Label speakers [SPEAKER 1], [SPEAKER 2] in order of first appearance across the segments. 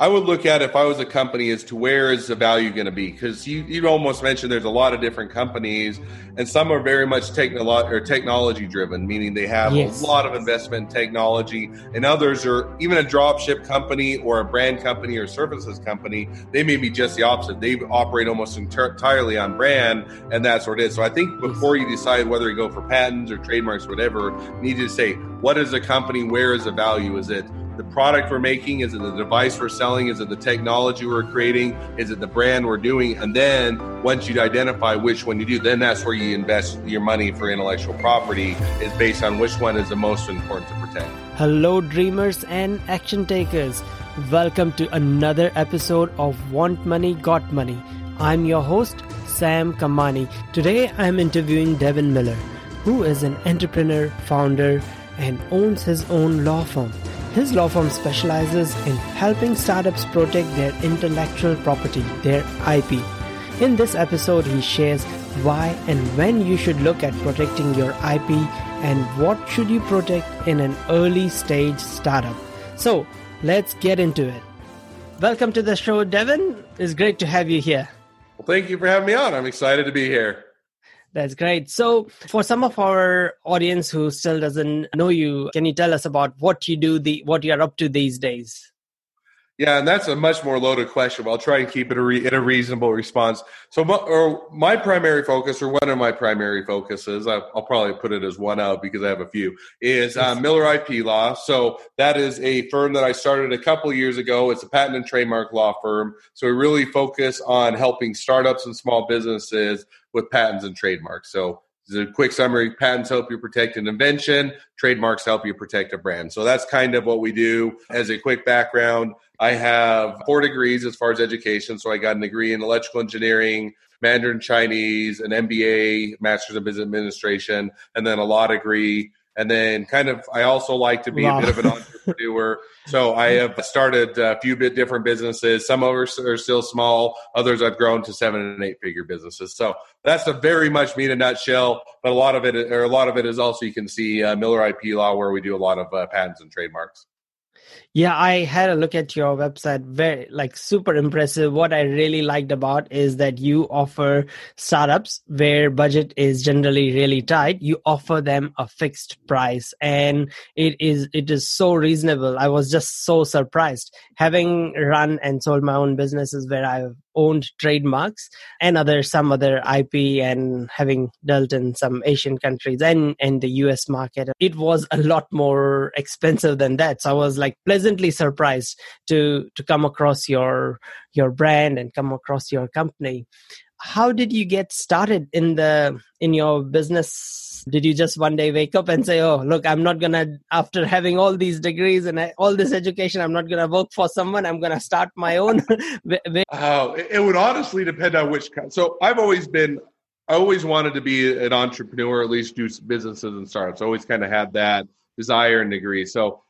[SPEAKER 1] I would look at if I was a company as to where is the value going to be because you you almost mentioned there's a lot of different companies and some are very much technolo- or technology driven, meaning they have yes. a lot of investment in technology, and others are even a dropship company or a brand company or services company. They may be just the opposite. They operate almost entirely on brand, and that's what it is. So I think before you decide whether you go for patents or trademarks, or whatever, you need to say what is the company, where is the value, is it the product we're making? Is it the device we're selling? Is it the technology we're creating? Is it the brand we're doing? And then once you identify which one you do, then that's where you invest your money for intellectual property is based on which one is the most important to protect.
[SPEAKER 2] Hello, dreamers and action takers. Welcome to another episode of Want Money, Got Money. I'm your host, Sam Kamani. Today I'm interviewing Devin Miller, who is an entrepreneur, founder, and owns his own law firm. His law firm specializes in helping startups protect their intellectual property, their IP. In this episode, he shares why and when you should look at protecting your IP and what should you protect in an early stage startup. So, let's get into it. Welcome to the show, Devin. It's great to have you here.
[SPEAKER 1] Well, thank you for having me on. I'm excited to be here.
[SPEAKER 2] That's great. So, for some of our audience who still doesn't know you, can you tell us about what you do, the what you're up to these days?
[SPEAKER 1] Yeah, and that's a much more loaded question, but I'll try and keep it a re- in a reasonable response. So, my, or my primary focus, or one of my primary focuses, I'll, I'll probably put it as one out because I have a few, is uh, Miller IP Law. So, that is a firm that I started a couple years ago. It's a patent and trademark law firm. So, we really focus on helping startups and small businesses with patents and trademarks. So, a quick summary, patents help you protect an invention, trademarks help you protect a brand. So that's kind of what we do. As a quick background, I have four degrees as far as education. So I got a degree in electrical engineering, Mandarin Chinese, an MBA, Master's of Business Administration, and then a law degree. And then kind of, I also like to be wow. a bit of an entrepreneur. so I have started a few bit different businesses. Some of are, are still small. Others I've grown to seven and eight figure businesses. So that's a very much me in a nutshell. But a lot of it, or a lot of it is also you can see uh, Miller IP Law, where we do a lot of uh, patents and trademarks.
[SPEAKER 2] Yeah, I had a look at your website. Very like super impressive. What I really liked about is that you offer startups where budget is generally really tight. You offer them a fixed price and it is it is so reasonable. I was just so surprised having run and sold my own businesses where I've owned trademarks and other some other IP and having dealt in some Asian countries and and the US market, it was a lot more expensive than that. So I was like pleasantly surprised to to come across your your brand and come across your company how did you get started in the in your business? Did you just one day wake up and say oh look i'm not gonna after having all these degrees and uh, all this education i'm not gonna work for someone. I'm gonna start my own.
[SPEAKER 1] Oh it would honestly depend on which kind so i've always been i always wanted to be an entrepreneur at least do businesses and startups. I always kind of had that desire and degree. So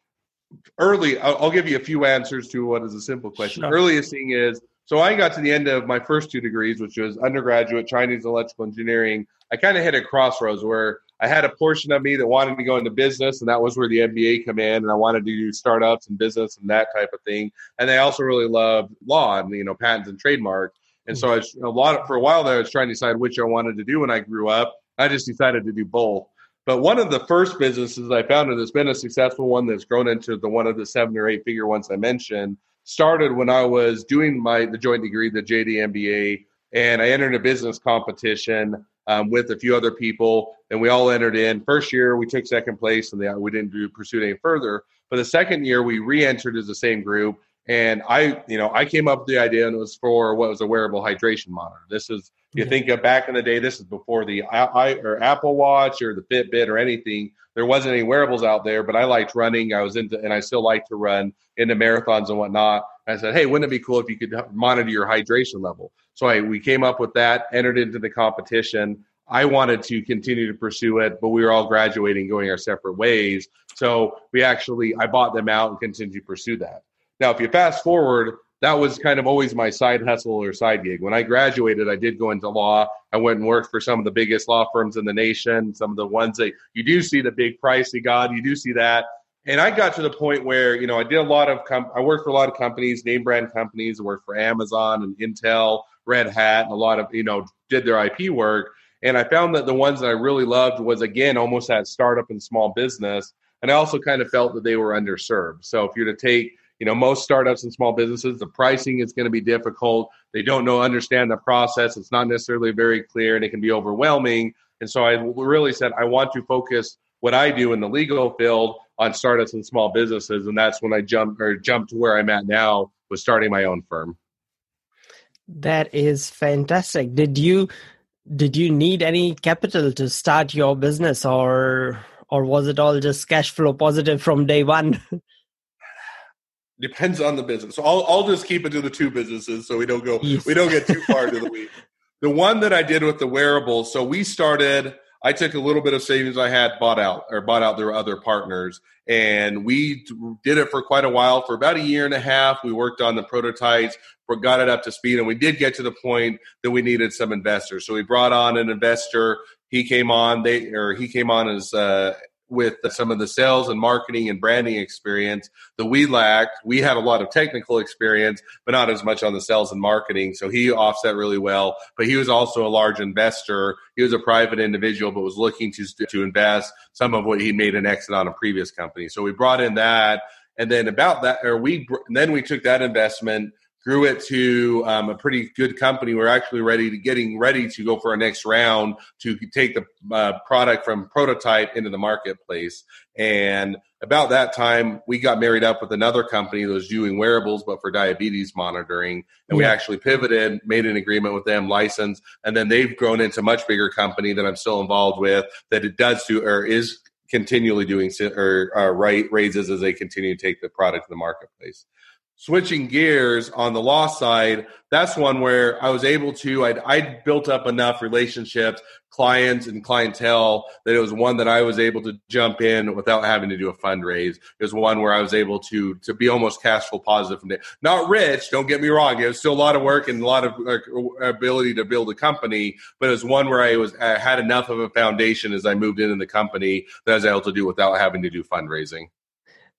[SPEAKER 1] early I'll, I'll, give you a few answers to what is a simple question. Sure. earliest thing is so I got to the end of my first two degrees, which was undergraduate Chinese electrical engineering. I kind of hit a crossroads where I had a portion of me that wanted to go into business, and that was where the MBA come in, and I wanted to do startups and business and that type of thing. And I also really loved law and you know patents and trademark. And so hmm. I was, a lot of, for a while there, I was trying to decide which I wanted to do when I grew up. I just decided to do both. But one of the first businesses I founded that's been a successful one that's grown into the one of the seven or eight figure ones I mentioned started when I was doing my the joint degree, the JD MBA, and I entered a business competition um, with a few other people, and we all entered in. First year, we took second place, and we didn't do pursue any further. But the second year, we re-entered as the same group, and I, you know, I came up with the idea, and it was for what was a wearable hydration monitor. This is, you think of back in the day, this is before the I, or Apple Watch or the Fitbit or anything. There wasn't any wearables out there, but I liked running. I was into, and I still like to run into marathons and whatnot. I said, hey, wouldn't it be cool if you could monitor your hydration level? So I, we came up with that, entered into the competition. I wanted to continue to pursue it, but we were all graduating, going our separate ways. So we actually, I bought them out and continued to pursue that. Now, if you fast forward, that was kind of always my side hustle or side gig. When I graduated, I did go into law. I went and worked for some of the biggest law firms in the nation, some of the ones that you do see the big price you got, you do see that. and I got to the point where you know I did a lot of com- I worked for a lot of companies, name brand companies. I worked for Amazon and Intel, Red Hat, and a lot of you know did their IP work. And I found that the ones that I really loved was again almost that startup and small business. And I also kind of felt that they were underserved. So if you're to take you know most startups and small businesses the pricing is going to be difficult. They don't know understand the process. It's not necessarily very clear and it can be overwhelming. And so i really said i want to focus what i do in the legal field on startups and small businesses. And that's when i jumped or jumped to where i'm at now was starting my own firm.
[SPEAKER 2] That is fantastic. Did you did you need any capital to start your business or or was it all just cash flow positive from day one
[SPEAKER 1] Depends on the business. So I'll I'll just keep it to the two businesses so we don't go yes. we don't get too far into the weeds. The one that I did with the wearables, so we started I took a little bit of savings I had bought out or bought out their other partners and we did it for quite a while for about a year and a half we worked on the prototypes got it up to speed and we did get to the point that we needed some investors so we brought on an investor he came on they or he came on as uh, with some of the sales and marketing and branding experience that we lacked. We had a lot of technical experience, but not as much on the sales and marketing. So he offset really well. But he was also a large investor. He was a private individual, but was looking to to invest some of what he made an exit on a previous company. So we brought in that, and then about that, or we then we took that investment grew it to um, a pretty good company. We're actually ready to getting ready to go for our next round to take the uh, product from prototype into the marketplace. And about that time, we got married up with another company that was doing wearables, but for diabetes monitoring. And yeah. we actually pivoted, made an agreement with them, licensed, and then they've grown into a much bigger company that I'm still involved with that it does do or is continually doing or uh, right raises as they continue to take the product to the marketplace switching gears on the law side, that's one where I was able to, I'd, I'd, built up enough relationships, clients and clientele that it was one that I was able to jump in without having to do a fundraise. It was one where I was able to, to be almost cash flow positive from day. Not rich, don't get me wrong. It was still a lot of work and a lot of ability to build a company, but it was one where I was, I had enough of a foundation as I moved into the company that I was able to do without having to do fundraising.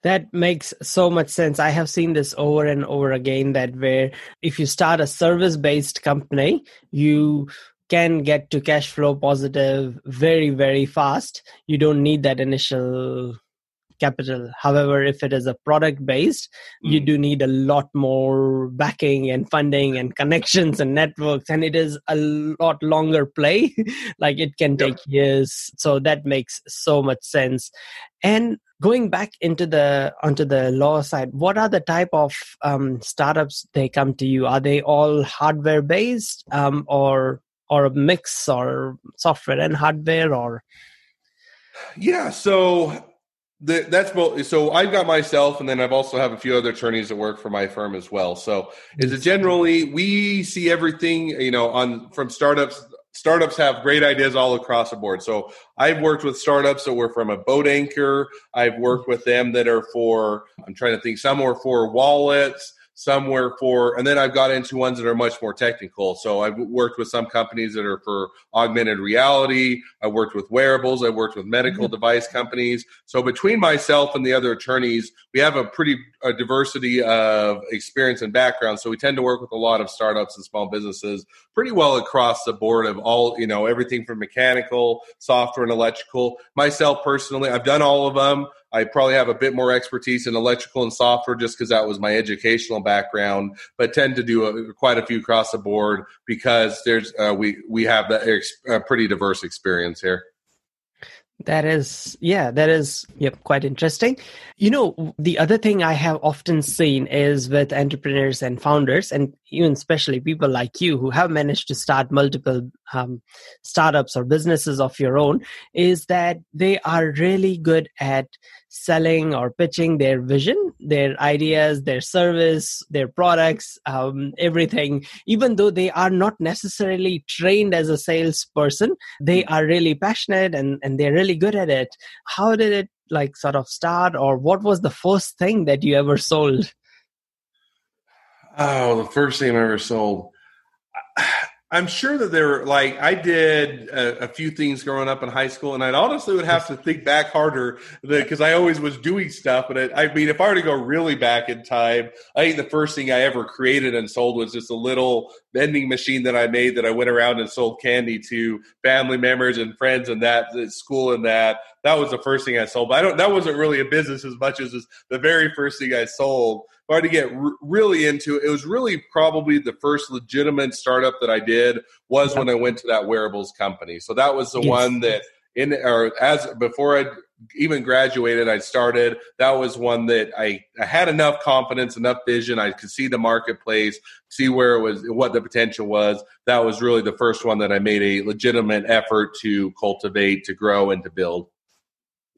[SPEAKER 2] That makes so much sense. I have seen this over and over again that where if you start a service based company, you can get to cash flow positive very, very fast. You don't need that initial capital. However, if it is a product based, mm. you do need a lot more backing and funding and connections and networks, and it is a lot longer play. like it can take yep. years. So that makes so much sense. And going back into the onto the law side, what are the type of um, startups they come to you? Are they all hardware based, um, or or a mix, or software and hardware, or?
[SPEAKER 1] Yeah, so the, that's both. So I've got myself, and then I've also have a few other attorneys that work for my firm as well. So is it generally we see everything you know on from startups. Startups have great ideas all across the board. So I've worked with startups that were from a boat anchor. I've worked with them that are for I'm trying to think. Some are for wallets somewhere for, and then I've got into ones that are much more technical. So I've worked with some companies that are for augmented reality. I've worked with wearables. I've worked with medical mm-hmm. device companies. So between myself and the other attorneys, we have a pretty a diversity of experience and background. So we tend to work with a lot of startups and small businesses pretty well across the board of all, you know, everything from mechanical, software, and electrical. Myself personally, I've done all of them. I probably have a bit more expertise in electrical and software just because that was my educational background, but tend to do a, quite a few across the board because there's uh, we we have a pretty diverse experience here.
[SPEAKER 2] That is, yeah, that is yep, quite interesting. You know, the other thing I have often seen is with entrepreneurs and founders, and even especially people like you who have managed to start multiple um, startups or businesses of your own, is that they are really good at selling or pitching their vision, their ideas, their service, their products, um, everything. Even though they are not necessarily trained as a salesperson, they are really passionate and, and they're really good at it. How did it like sort of start, or what was the first thing that you ever sold?
[SPEAKER 1] Oh, the first thing I ever sold. I'm sure that there were like I did a, a, few things growing up in high school, and I'd honestly would have to think back harder because I always was doing stuff. But I, I, mean, if I were to go really back in time, I think the first thing I ever created and sold was just a little vending machine that I made that I went around and sold candy to family members and friends and that school and that. That was the first thing I sold. But I don't. That wasn't really a business as much as the very first thing I sold hard to get r- really into it. It was really probably the first legitimate startup that I did was when I went to that wearables company. So that was the yes. one that in or as before I even graduated, I started. That was one that I, I had enough confidence, enough vision. I could see the marketplace, see where it was, what the potential was. That was really the first one that I made a legitimate effort to cultivate, to grow, and to build.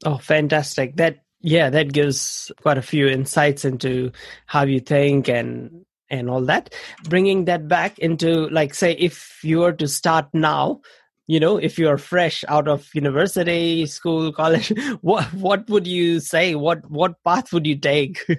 [SPEAKER 2] Oh, fantastic! That yeah that gives quite a few insights into how you think and and all that. Bringing that back into like say if you were to start now you know if you're fresh out of university school college what what would you say? What what path would you take?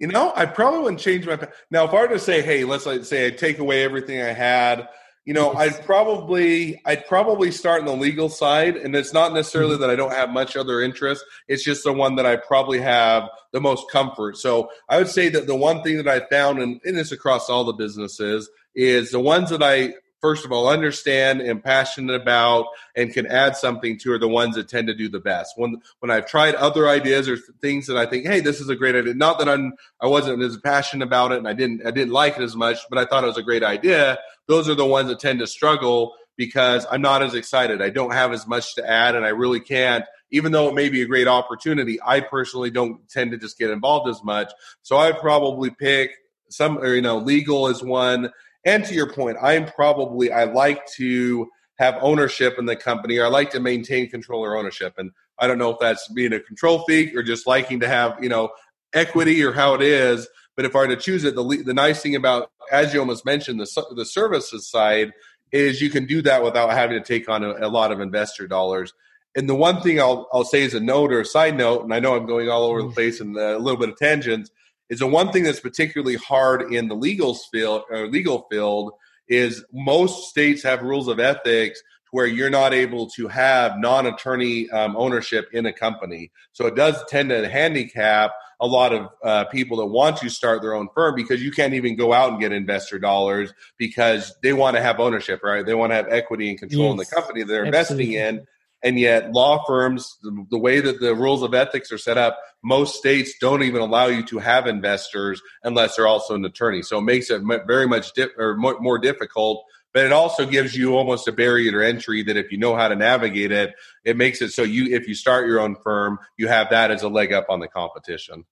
[SPEAKER 1] You know i probably wouldn't change my path now if i were to say hey let's like say i take away everything i had you know i'd probably i'd probably start in the legal side and it's not necessarily mm-hmm. that i don't have much other interest. It's just the one that i probably have the most comfort. So i would say that the one thing that i found and, and it's across all the businesses is the ones that i first of all understand and passionate about and can add something to are the ones that tend to do the best. When when i've tried other ideas or things that i think hey this is a great idea not that i'm i wasn't as passionate about it and i didn't i didn't like it as much but i thought it was a great idea those are the ones that tend to struggle because i'm not as excited. I don't have as much to add and i really can't even though it may be a great opportunity i personally don't tend to just get involved as much. So i probably pick some or you know legal is one and to your point, I'm probably I like to have ownership in the company, or I like to maintain control or ownership. And I don't know if that's being a control freak or just liking to have you know equity or how it is. But if I were to choose it, the the nice thing about as you almost mentioned the the services side is you can do that without having to take on a, a lot of investor dollars. And the one thing I'll I'll say as a note or a side note, and I know I'm going all over the mm. place and a little bit of tangents is the one thing that's particularly hard in the legal field or legal field is most states have rules of ethics where you're not able to have non-attorney um, ownership in a company. So it does tend to handicap a lot of uh, people that want to start their own firm because you can't even go out and get investor dollars because they want to have ownership, right? They want to have equity and control yes, in the company they're absolutely. investing in. And yet, law firms, the, the, way that the rules of ethics are set up, most states don't even allow you to have investors unless they're also an attorney. So it makes it very much or more difficult. But it also gives you almost a barrier to entry that if you know how to navigate it, it makes it so you, if you start your own firm, you have that as a leg up on the competition.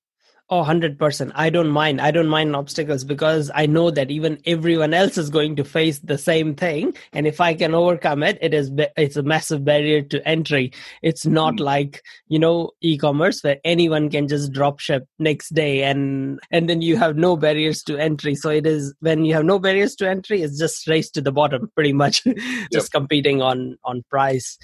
[SPEAKER 2] Oh, 100%. I don't mind. I don't mind obstacles because I know that even everyone else is going to face the same thing. And if I can overcome it, it is, it's a massive barrier to entry. It's not mm like, you know, e-commerce where anyone can just drop ship next day and, and then you have no barriers to entry. So it is when you have no barriers to entry, it's just race to the bottom pretty much, just yep. competing on, on price.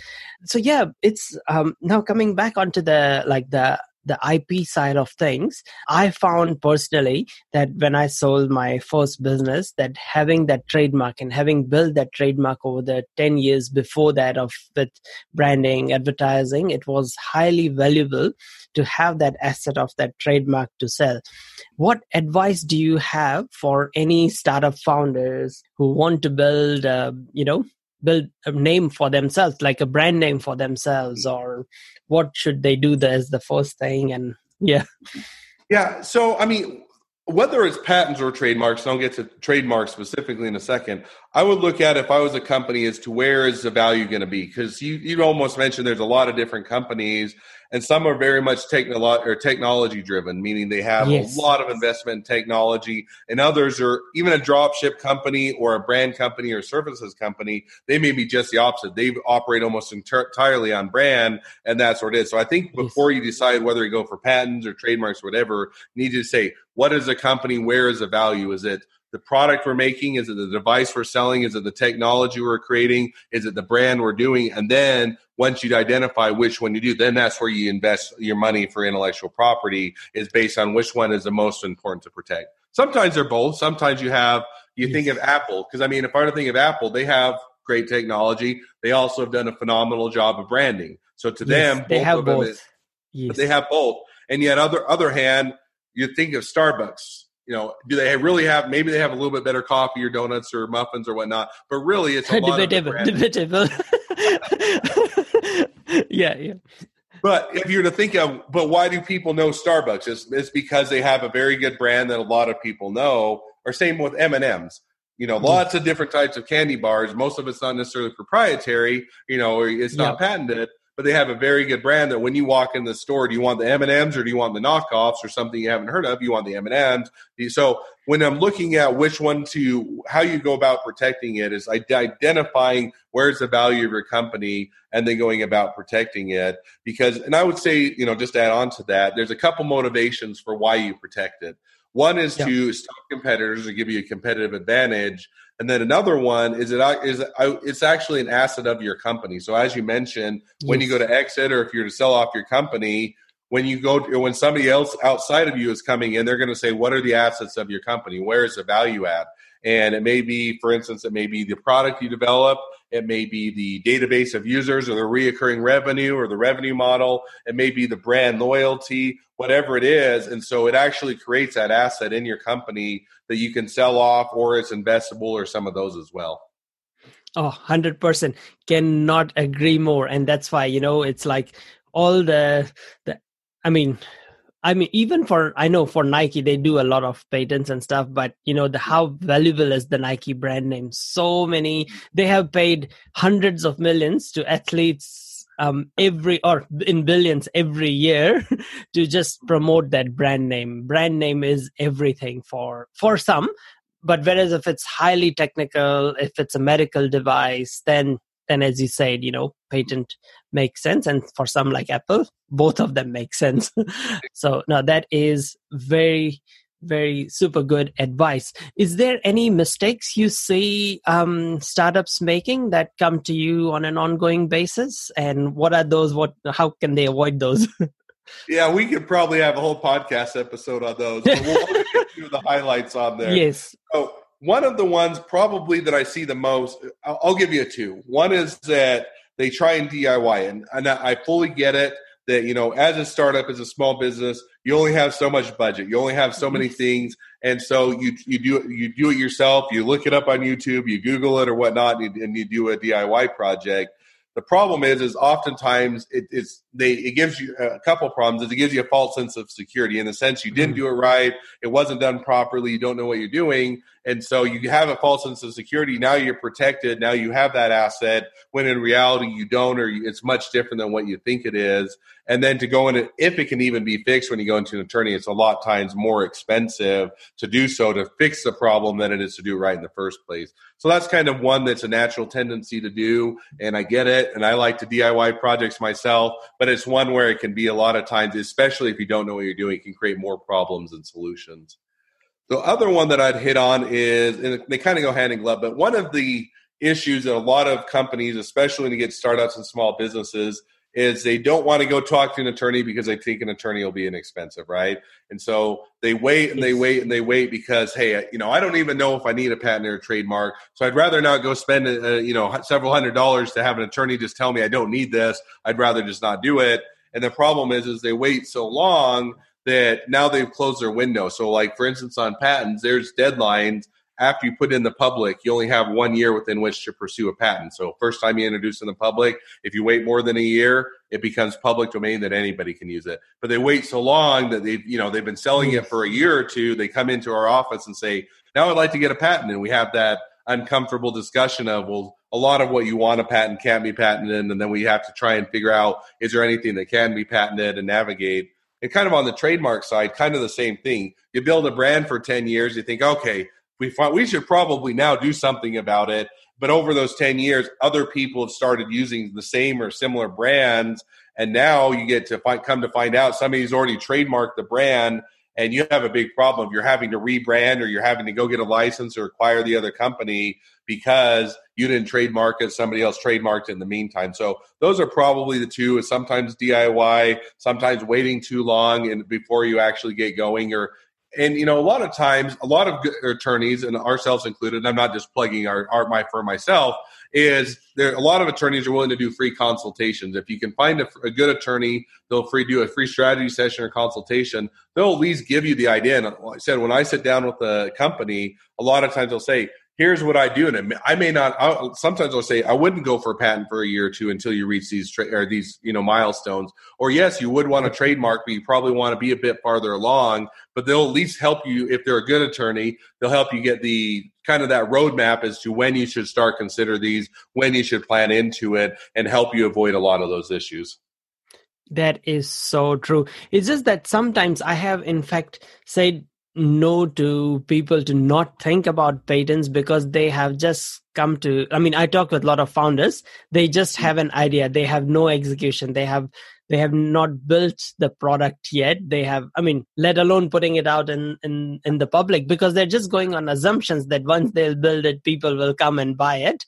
[SPEAKER 2] So yeah, it's, um, now coming back onto the, like the, the IP side of things, I found personally that when I sold my first business, that having that trademark and having built that trademark over the 10 years before that of with branding, advertising, it was highly valuable to have that asset of that trademark to sell. What advice do you have for any startup founders who want to build, uh, you know, build a name for themselves like a brand name for themselves or what should they do as the first thing and yeah.
[SPEAKER 1] Yeah so i mean whether it's patents or trademarks i'll get to trademarks specifically in a second i would look at if i was a company as to where is the value going to be because you, you almost mentioned there's a lot of different companies and some are very much technolo- or technology driven, meaning they have yes. a lot of investment in technology, and others are even a dropship company or a brand company or services company. They may be just the opposite. They operate almost entirely on brand, and that's what it is. So I think before you decide whether you go for patents or trademarks or whatever, you need to say what is the company, where is the value? Is it the product we're making? Is it the device we're selling? Is it the technology we're creating? Is it the brand we're doing? And then once you identify which one you do, then that's where you invest your money for intellectual property is based on which one is the most important to protect. Sometimes they're both. Sometimes you have You yes. think of Apple because I mean, if I were to think of Apple, they have great technology. They also have done a phenomenal job of branding. So to yes, them,
[SPEAKER 2] they have both. Is,
[SPEAKER 1] yes. they have both. And yet, other other hand, you think of Starbucks. You know, do they really have? Maybe they have a little bit better coffee or donuts or muffins or whatnot. But really, it's a lot debatable. Debatable.
[SPEAKER 2] yeah, yeah.
[SPEAKER 1] But if you're to think of, but why do people know Starbucks? It's, it's because they have a very good brand that a lot of people know. Or same with M and M's. You know, mm-hmm. lots of different types of candy bars. Most of it's not necessarily proprietary. You know, it's not yeah. patented but they have a very good brand that when you walk in the store, do you want the M and M's or do you want the knockoffs or something you haven't heard of? You want the M and M's. So when I'm looking at which one to, how you go about protecting it is identifying where's the value of your company and then going about protecting it. Because, and I would say, you know, just add on to that, there's a couple motivations for why you protect it. One is yeah. to stop competitors or give you a competitive advantage. And then another one is it is it's actually an asset of your company. So as you mentioned, yes. when you go to exit or if you're to sell off your company, when you go to, when somebody else outside of you is coming in, they're going to say, "What are the assets of your company? Where is the value at?" And it may be, for instance, it may be the product you develop, it may be the database of users or the reoccurring revenue or the revenue model, it may be the brand loyalty, whatever it is. And so it actually creates that asset in your company that you can sell off or it's investable or some of those as well.
[SPEAKER 2] Oh, 100%. Cannot agree more. And that's why, you know, it's like all the, the I mean, I mean, even for I know for Nike, they do a lot of patents and stuff. But you know, the how valuable is the Nike brand name? So many they have paid hundreds of millions to athletes um, every or in billions every year to just promote that brand name. Brand name is everything for for some. But whereas if it's highly technical, if it's a medical device, then then as you said, you know, patent makes sense. And for some like Apple, both of them make sense. so now that is very, very super good advice. Is there any mistakes you see um, startups making that come to you on an ongoing basis? And what are those? What how can they avoid those?
[SPEAKER 1] yeah, we could probably have a whole podcast episode on those. But we'll get the highlights on there.
[SPEAKER 2] Yes.
[SPEAKER 1] So one of the ones probably that I see the most, I'll, I'll give you a two. One is that they try and DIY, and, and I fully get it that you know as a startup as a small business you only have so much budget you only have so many mm-hmm. things and so you you do you do it yourself you look it up on youtube you google it or whatnot and, and you do a diy project the problem is, is oftentimes it, it's they it gives you a couple problems. Is it gives you a false sense of security in the sense you didn't mm-hmm. do it right, it wasn't done properly, you don't know what you're doing, and so you have a false sense of security. Now you're protected. Now you have that asset when in reality you don't, or it's much different than what you think it is. And then to go in, if it can even be fixed when you go into an attorney, it's a lot times more expensive to do so to fix the problem than it is to do it right in the first place. So that's kind of one that's a natural tendency to do. And I get it. And I like to DIY projects myself, but it's one where it can be a lot of times, especially if you don't know what you're doing, can create more problems than solutions. The other one that I'd hit on is, and they kind of go hand in glove, but one of the issues that a lot of companies, especially when you get startups and small businesses, is they don't want to go talk to an attorney because they think an attorney will be inexpensive, right? And so they wait and they wait and they wait because hey, you know, I don't even know if I need a patent or a trademark, so I'd rather not go spend uh, you know several hundred dollars to have an attorney just tell me I don't need this. I'd rather just not do it. And the problem is, is they wait so long that now they've closed their window. So, like for instance, on patents, there's deadlines after you put it in the public, you only have one year within which to pursue a patent. So first time you introduce in the public, if you wait more than a year, it becomes public domain that anybody can use it. But they wait so long that they've, you know, they've been selling it for a year or two. They come into our office and say, now I'd like to get a patent. And we have that uncomfortable discussion of, well, a lot of what you want a patent can't be patented. And then we have to try and figure out, is there anything that can be patented and navigate? And kind of on the trademark side, kind of the same thing. You build a brand for 10 years, you think, okay, we find, we should probably now do something about it. But over those 10 years, other people have started using the same or similar brands. And now you get to find, come to find out somebody's already trademarked the brand and you have a big problem you're having to rebrand or you're having to go get a license or acquire the other company because you didn't trademark it, somebody else trademarked in the meantime. So those are probably the two. is Sometimes DIY, sometimes waiting too long and before you actually get going, or and you know, a lot of times, a lot of attorneys, and ourselves included, and I'm not just plugging our, our my firm myself, is there a lot of attorneys are willing to do free consultations. If you can find a, a, good attorney, they'll free do a free strategy session or consultation. They'll at least give you the idea. And like I said, when I sit down with a company, a lot of times they'll say, here's what I do. And I may not, I'll, sometimes I'll say, I wouldn't go for a patent for a year or two until you reach these, tra- or these, you know, milestones. Or yes, you would want a trademark, but you probably want to be a bit farther along, but they'll at least help you. If they're a good attorney, they'll help you get the kind of that roadmap as to when you should start consider these, when you should plan into it and help you avoid a lot of those issues.
[SPEAKER 2] That is so true. It's just that sometimes I have, in fact, said no to people to not think about patents because they have just come to i mean i talk with a lot of founders. They just mm. have an idea. They have no execution. They have they have not built the product yet. They have i mean let alone putting it out in in in the public because they're just going on assumptions that once they'll build it people will come and buy it.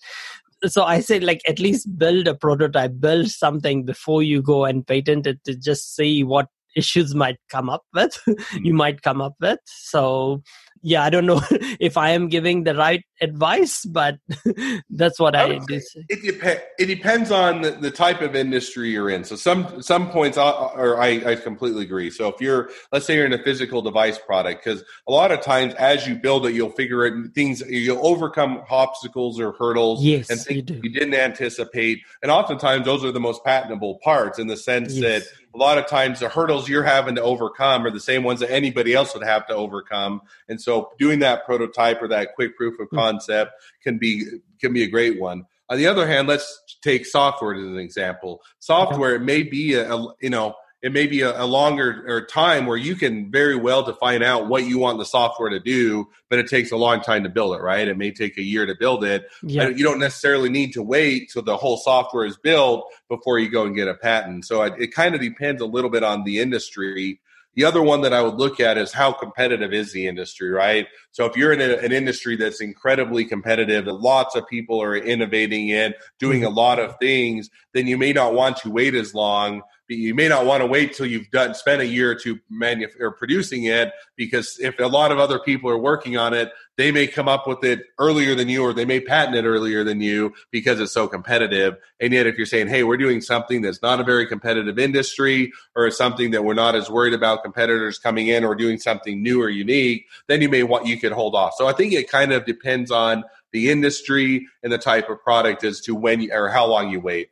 [SPEAKER 2] So i say like at least build a prototype build something before you go and patent it to just see what issues might come up with you hmm. might come up with. So yeah i don't know if i am giving the right advice but that's what i, I do
[SPEAKER 1] it, dep- it depends on the, the, type of industry you're in. So some some points I, or I, I completely agree. So if you're let's say you're in a physical device product because a lot of times as you build it you'll figure it things you'll overcome obstacles or hurdles
[SPEAKER 2] yes,
[SPEAKER 1] and things
[SPEAKER 2] you,
[SPEAKER 1] you, didn't anticipate. And oftentimes those are the most patentable parts in the sense yes. that a lot of times the hurdles you're having to overcome are the same ones that anybody else would have to overcome. And so doing that prototype or that quick proof of concept can be can be a great one. On the other hand, let's take software as an example. Software it may be a, a you know it may be a, a longer or time where you can very well define out what you want the software to do, but it takes a long time to build it, right? It may take a year to build it. Yeah. You don't necessarily need to wait till the whole software is built before you go and get a patent. So it, it kind of depends a little bit on the industry. The other one that I would look at is how competitive is the industry, right? So if you're in a, an industry that's incredibly competitive, that lots of people are innovating in, doing a mm-hmm. lot of things, then you may not want to wait as long you may not want to wait till you've done spent a year or two manuf- or producing it because if a lot of other people are working on it they may come up with it earlier than you or they may patent it earlier than you because it's so competitive. And yet if you're saying hey we're doing something that's not a very competitive industry or something that we're not as worried about competitors coming in or doing something new or unique then you may want you could hold off. So i think it kind of depends on the industry and the type of product as to when you, or how long you wait.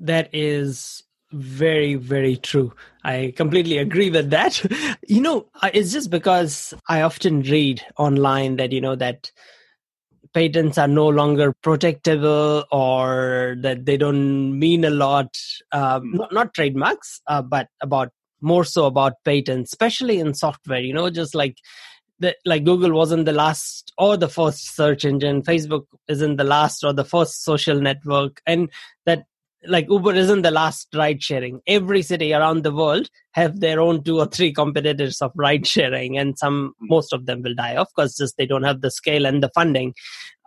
[SPEAKER 2] That is very, very true. I completely agree with that. you know, it's just because I often read online that, you know, that patents are no longer protectable or that they don't mean a lot. Um, not, not, trademarks, uh, but about more so about patents, especially in software, you know, just like that like google wasn't the last or the first search engine facebook isn't the last or the first social network and that like Uber isn't the last ride sharing. Every city around the world have their own two or three competitors of ride sharing, and some hmm. most of them will die off because just they don't have the scale and the funding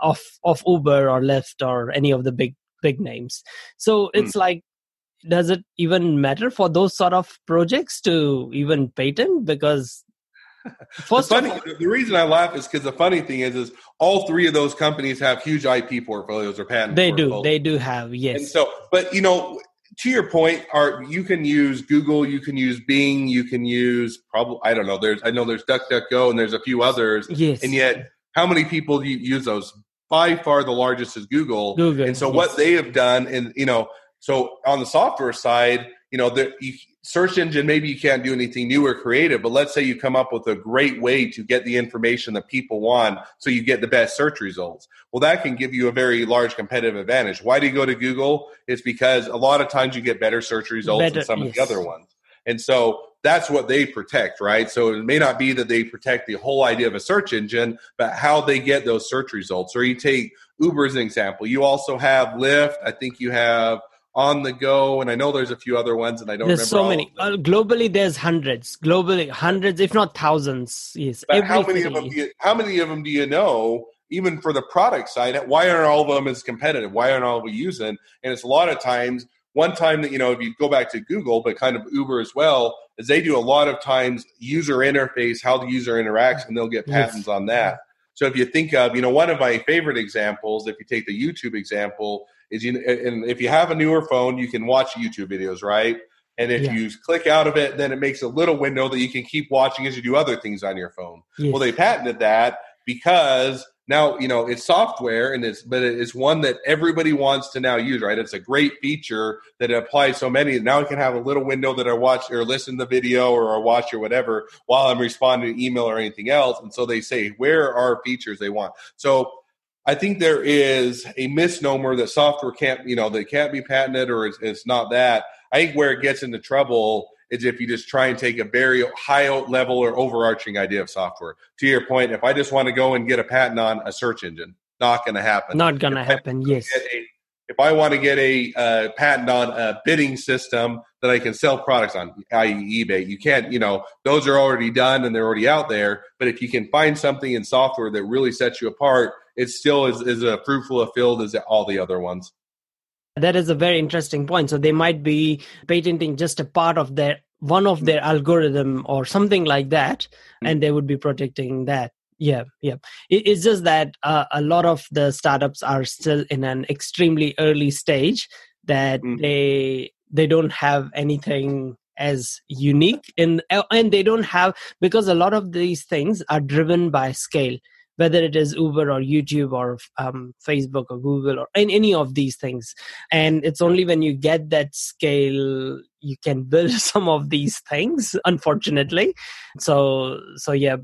[SPEAKER 2] of of Uber or Lyft or any of the big big names. So hmm. it's mm. like does it even matter for those sort of projects to even patent because
[SPEAKER 1] First the funny, the reason I laugh is because the funny thing is, is all three of those companies have huge IP portfolios or patent.
[SPEAKER 2] They do. They do have yes.
[SPEAKER 1] And so, but you know, to your point, are you can use Google, you can use Bing, you can use probably I don't know. There's I know there's DuckDuckGo and there's a few others.
[SPEAKER 2] Yes.
[SPEAKER 1] And yet, how many people use those? By far, the largest is Google.
[SPEAKER 2] Google.
[SPEAKER 1] And so,
[SPEAKER 2] yes.
[SPEAKER 1] what they have done, and you know, so on the software side, you know, the, you, search engine, maybe you can't do anything new or creative, but let's say you come up with a great way to get the information that people want so you get the best search results. Well, that can give you a very large competitive advantage. Why do you go to Google? It's because a lot of times you get better search results better, than some yes. of the other ones. And so that's what they protect, right? So it may not be that they protect the whole idea of a search engine, but how they get those search results. Or you take Uber as an example. You also have Lyft. I think you have on the go and i know there's a few other ones and i don't
[SPEAKER 2] there's so many. uh, globally there's hundreds. Globally hundreds if not thousands. Yes but
[SPEAKER 1] how many of them do you, how many of them do you know even for the product side why aren't all of them as competitive? Why aren't all of we using? And it's a lot of times one time that you know if you go back to Google, but kind of Uber as well, is they do a lot of times user interface, how the user interacts, and they'll get patents yes. on that. So if you think of, you know, one of my favorite examples, if you take the YouTube example, is you and if you have a newer phone, you can watch YouTube videos, right? And if yeah. you click out of it, then it makes a little window that you can keep watching as you do other things on your phone. Yes. Well, they patented that because now you know it's software and it's but it's one that everybody wants to now use right it's a great feature that applies so many now i can have a little window that i watch or listen to the video or I watch or whatever while i'm responding to email or anything else and so they say where are features they want so I think there is a misnomer that software can't, you know, that can't be patented or it's, it's not that. I think where it gets into trouble is if you just try and take a very high level or overarching idea of software. To your point, if I just want to go and get a patent on a search engine, not going to happen.
[SPEAKER 2] Not going to happen. Yes.
[SPEAKER 1] A, if I want to get a uh, patent on a bidding system that I can sell products on, i.e., eBay, you can't. You know, those are already done and they're already out there. But if you can find something in software that really sets you apart, it still is, is a fruitful a field as all the other ones.
[SPEAKER 2] That is a very interesting point. So they might be patenting just a part of their one of their algorithm or something like that, mm-hmm. and they would be protecting that. Yeah, yeah. It, it's just that uh, a lot of the startups are still in an extremely early stage that mm-hmm. they they don't have anything as unique in and they don't have because a lot of these things are driven by scale whether it is Uber or YouTube or um, Facebook or Google or any of these things. And it's only when you get that scale you can build some of these things. Unfortunately, so so yeah,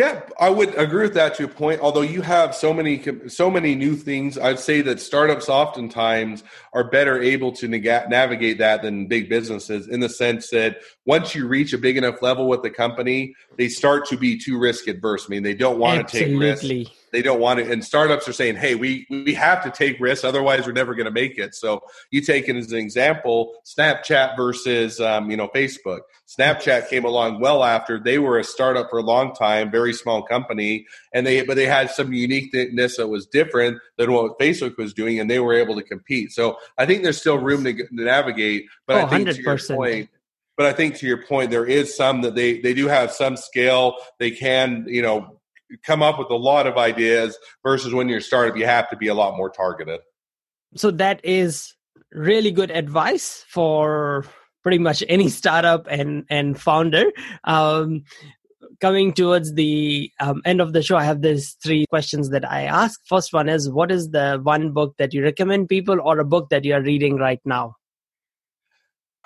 [SPEAKER 1] yeah, I would agree with that to a point. Although you have so many so many new things, I'd say that startups oftentimes are better able to navigate that than big businesses in the sense that once you reach a big enough level with the company, they start to be too risk adverse. I mean, they don't want to take risks they don't want it and startups are saying hey we we have to take risks otherwise we're never going to make it so you take it as an example snapchat versus um, you know facebook snapchat came along well after they were a startup for a long time very small company and they but they had some uniqueness that was different than what facebook was doing and they were able to compete so i think there's still room to, to navigate but oh, i think 100%. to your point but I think to your point, there is some that they they do have some scale. They can you know come up with a lot of ideas versus when you're a startup, you have to be a lot more targeted.
[SPEAKER 2] So that is really good advice for pretty much any startup and and founder. Um, coming towards the um, end of the show, I have these three questions that I ask. First one is, what is the one book that you recommend people, or a book that you are reading right now?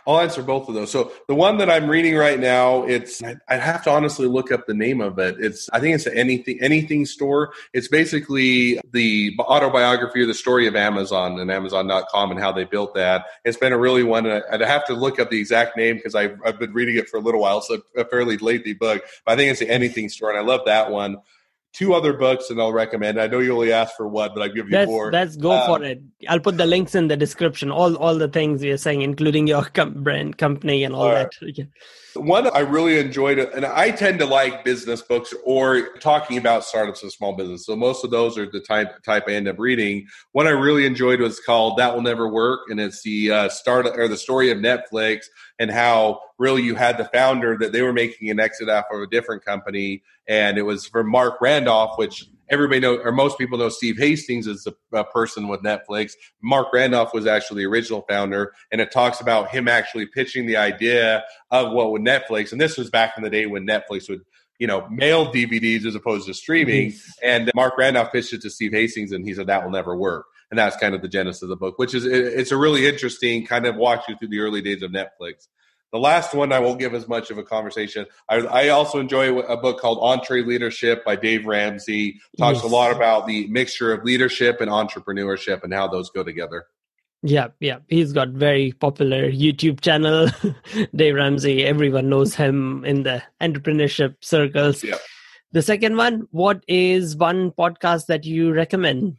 [SPEAKER 1] I'll answer both of those. So the one that I'm reading right now, it's I'd have to honestly look up the name of it. It's I think it's an anything anything store. It's basically the autobiography or the story of Amazon and Amazon.com and how they built that. It's been a really one. I'd have to look up the exact name because I've, I've been reading it for a little while. So a fairly lengthy book, but I think it's the anything store, and I love that one two other books and I'll recommend. I know you only asked for one, but I'll give you
[SPEAKER 2] let's,
[SPEAKER 1] more.
[SPEAKER 2] Let's go um, for it. I'll put the links in the description. All all the things you're saying, including your com- brand company and all, all that. Right.
[SPEAKER 1] One I really enjoyed, and I tend to like business books or talking about startups and small business. So most of those are the type type I end up reading. One I really enjoyed was called "That Will Never Work," and it's the uh, start or the story of Netflix and how really you had the founder that they were making an exit off of a different company, and it was for Marc Randolph, which everybody know or most people know Steve Hastings is a, a, person with Netflix. Marc Randolph was actually the original founder, and it talks about him actually pitching the idea of what would Netflix, and this was back in the day when Netflix would you know mail DVDs as opposed to streaming. And Marc Randolph pitched it to Steve Hastings, and he said that will never work. And that's kind of the genesis of the book, which is it's a really interesting kind of walk you through the early days of Netflix. The last one I won't give as much of a conversation. I, I also enjoy a book called EntreLeadership by Dave Ramsey. Talks yes. a lot about the mixture of leadership and entrepreneurship and how those go together.
[SPEAKER 2] Yeah, yeah. He's got very popular YouTube channel. Dave Ramsey, everyone knows him in the entrepreneurship circles. Yeah. The second one, what is one podcast that you recommend?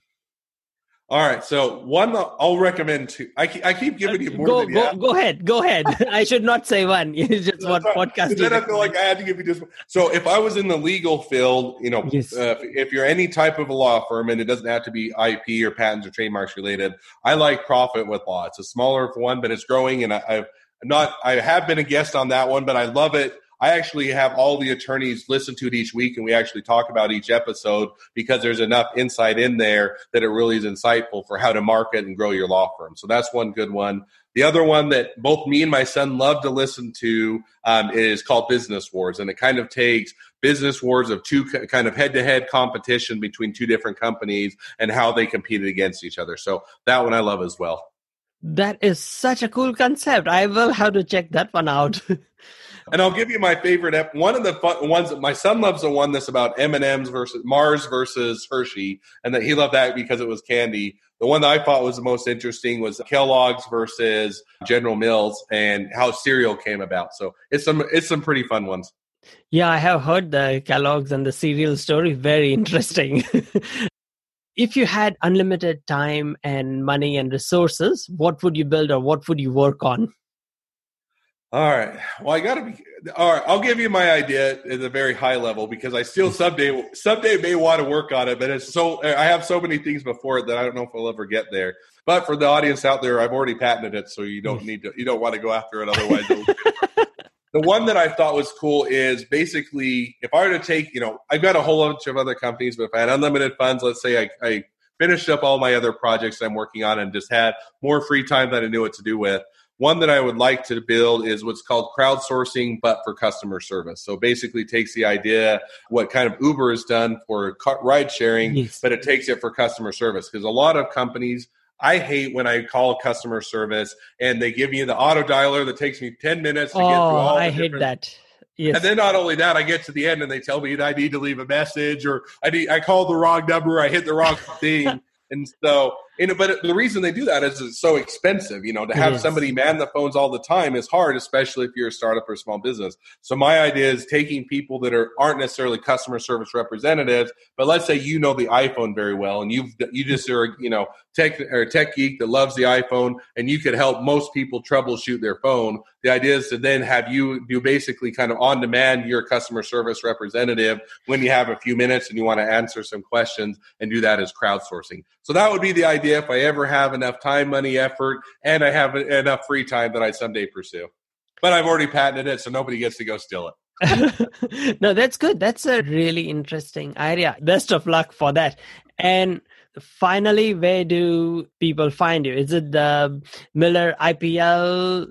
[SPEAKER 1] All right, so one I'll recommend two. I keep, I keep giving you more
[SPEAKER 2] go,
[SPEAKER 1] than
[SPEAKER 2] go, go ahead, go ahead. I should not say one. It's just what podcast.
[SPEAKER 1] Then I feel like I had to give you just. So if I was in the legal field, you know,
[SPEAKER 2] Yes.
[SPEAKER 1] uh, if, if you're any type of a law firm, and it doesn't have to be IP or patents or trademarks related, I like Profit with Law. It's a smaller one, but it's growing, and I, I've not. I have been a guest on that one, but I love it. I actually have all the attorneys listen to it each week, and we actually talk about each episode because there's enough insight in there that it really is insightful for how to market and grow your law firm. So that's one good one. The other one that both me and my son love to listen to um, is called Business Wars, and it kind of takes business wars of two kind of head-to-head competition between two different companies and how they competed against each other. So that one I love as well.
[SPEAKER 2] That is such a cool concept. I will have to check that one out.
[SPEAKER 1] And I'll give you my favorite. Ep- one of the fun ones that my son loves the one that's about M and M's versus Mars versus Hershey, and that he loved that because it was candy. The one that I thought was the most interesting was Kellogg's versus General Mills and how cereal came about. So it's some it's some pretty fun ones.
[SPEAKER 2] yeah, I have heard the Kellogg's and the cereal story. Very interesting. if you had unlimited time and money and resources, what would you build or what would you work on?
[SPEAKER 1] All right. Well, I got to be. All right. I'll give you my idea at a very high level because I still mm-hmm. someday someday may want to work on it, but it's so I have so many things before it that I don't know if I'll ever get there. But for the audience out there, I've already patented it, so you don't mm. need to. You don't want to go after it otherwise. the one that I thought was cool is basically if I were to take, you know, I've got a whole bunch of other companies, but if I had unlimited funds, let's say I, I finished up all my other projects I'm working on and just had more free time than I knew what to do with. One that I would like to build is what's called crowdsourcing, but for customer service. So basically, takes the idea what kind of Uber has done for ride sharing,
[SPEAKER 2] Yes.
[SPEAKER 1] but it takes it for customer service because a lot of companies. I hate when I call customer service and they give me the auto dialer that takes me 10 minutes to get through
[SPEAKER 2] Oh,
[SPEAKER 1] all
[SPEAKER 2] I hate that. Yes.
[SPEAKER 1] and then not only that, I get to the end and they tell me that I need to leave a message or I need I called the wrong number, I hit the wrong thing. And so, you know, but the reason they do that is it's so expensive. You know, to have somebody man the phones all the time is hard, especially if you're a startup or a small business. So my idea is taking people that are aren't necessarily customer service representatives, but let's say you know the iPhone very well, and you've you just are you know tech or tech geek that loves the iPhone, and you could help most people troubleshoot their phone. The idea is to then have you do basically kind of on demand your customer service representative when you have a few minutes and you want to answer some questions and do that as crowdsourcing. So that would be the idea if I ever have enough time, money, effort, and I have enough free time that I someday pursue. But I've already patented it, so nobody gets to go steal it.
[SPEAKER 2] no, that's good. That's a really interesting idea. Best of luck for that. And finally, where do people find you? Is it the Miller IPL,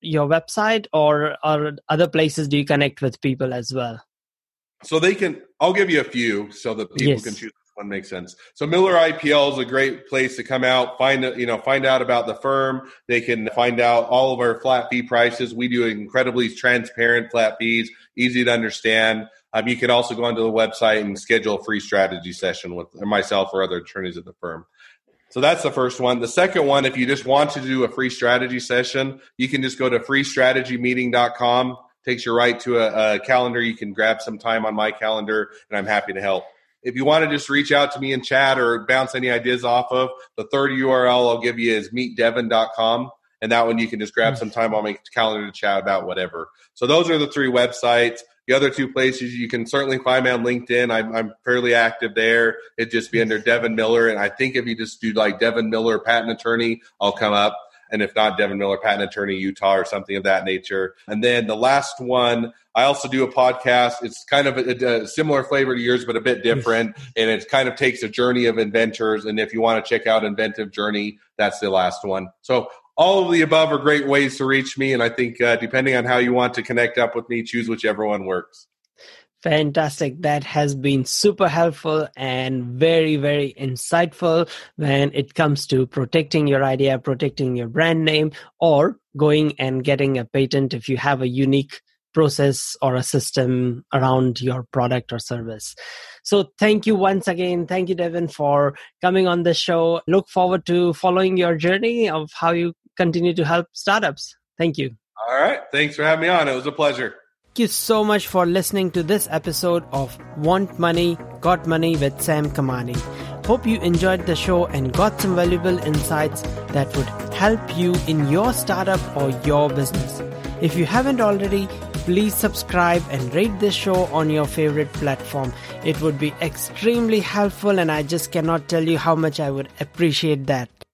[SPEAKER 2] your website, or or other places do you connect with people as well?
[SPEAKER 1] So they can. I'll give you a few so that people
[SPEAKER 2] Yes.
[SPEAKER 1] can choose one makes sense. So Miller IPL is a great place to come out, find you know find out about the firm. They can find out all of our flat fee prices. We do incredibly transparent flat fees, easy to understand. Um, you can also go onto the website and schedule a free strategy session with myself or other attorneys at the firm. So that's the first one. The second one, if you just want to do a free strategy session, you can just go to freestrategymeeting.com. Takes you right to a, a calendar. You can grab some time on my calendar, and I'm happy to help. If you want to just reach out to me and chat or bounce any ideas off of, the third URL I'll give you is meetdevin.com. And that one you can just grab some time on my calendar to chat about whatever. So those are the three websites. The other two places you can certainly find me on LinkedIn. I'm, I'm fairly active there. It'd just be under Devin Miller. And I think if you just do like Devin Miller patent attorney, I'll come up. And if not, Devin Miller patent attorney Utah or something of that nature. And then the last one, I also do a podcast. It's kind of a, a similar flavor to yours, but a bit different. And it kind of takes a journey of inventors. And if you want to check out Inventive Journey, that's the last one. So all of the above are great ways to reach me. And I think uh, depending on how you want to connect up with me, choose whichever one works.
[SPEAKER 2] Fantastic. That has been super helpful and very, very insightful when it comes to protecting your idea, protecting your brand name, or going and getting a patent if you have a unique process or a system around your product or service. So thank you once again. Thank you, Devin, for coming on the show. Look forward to following your journey of how you continue to help startups. Thank you.
[SPEAKER 1] All right. Thanks for having me on. It was a pleasure.
[SPEAKER 2] Thank you so much for listening to this episode of Want Money, Got Money with Sam Kamani. Hope you enjoyed the show and got some valuable insights that would help you in your startup or your business. If you haven't already, please subscribe and rate this show on your favorite platform. It would be extremely helpful, and I just cannot tell you how much I would appreciate that.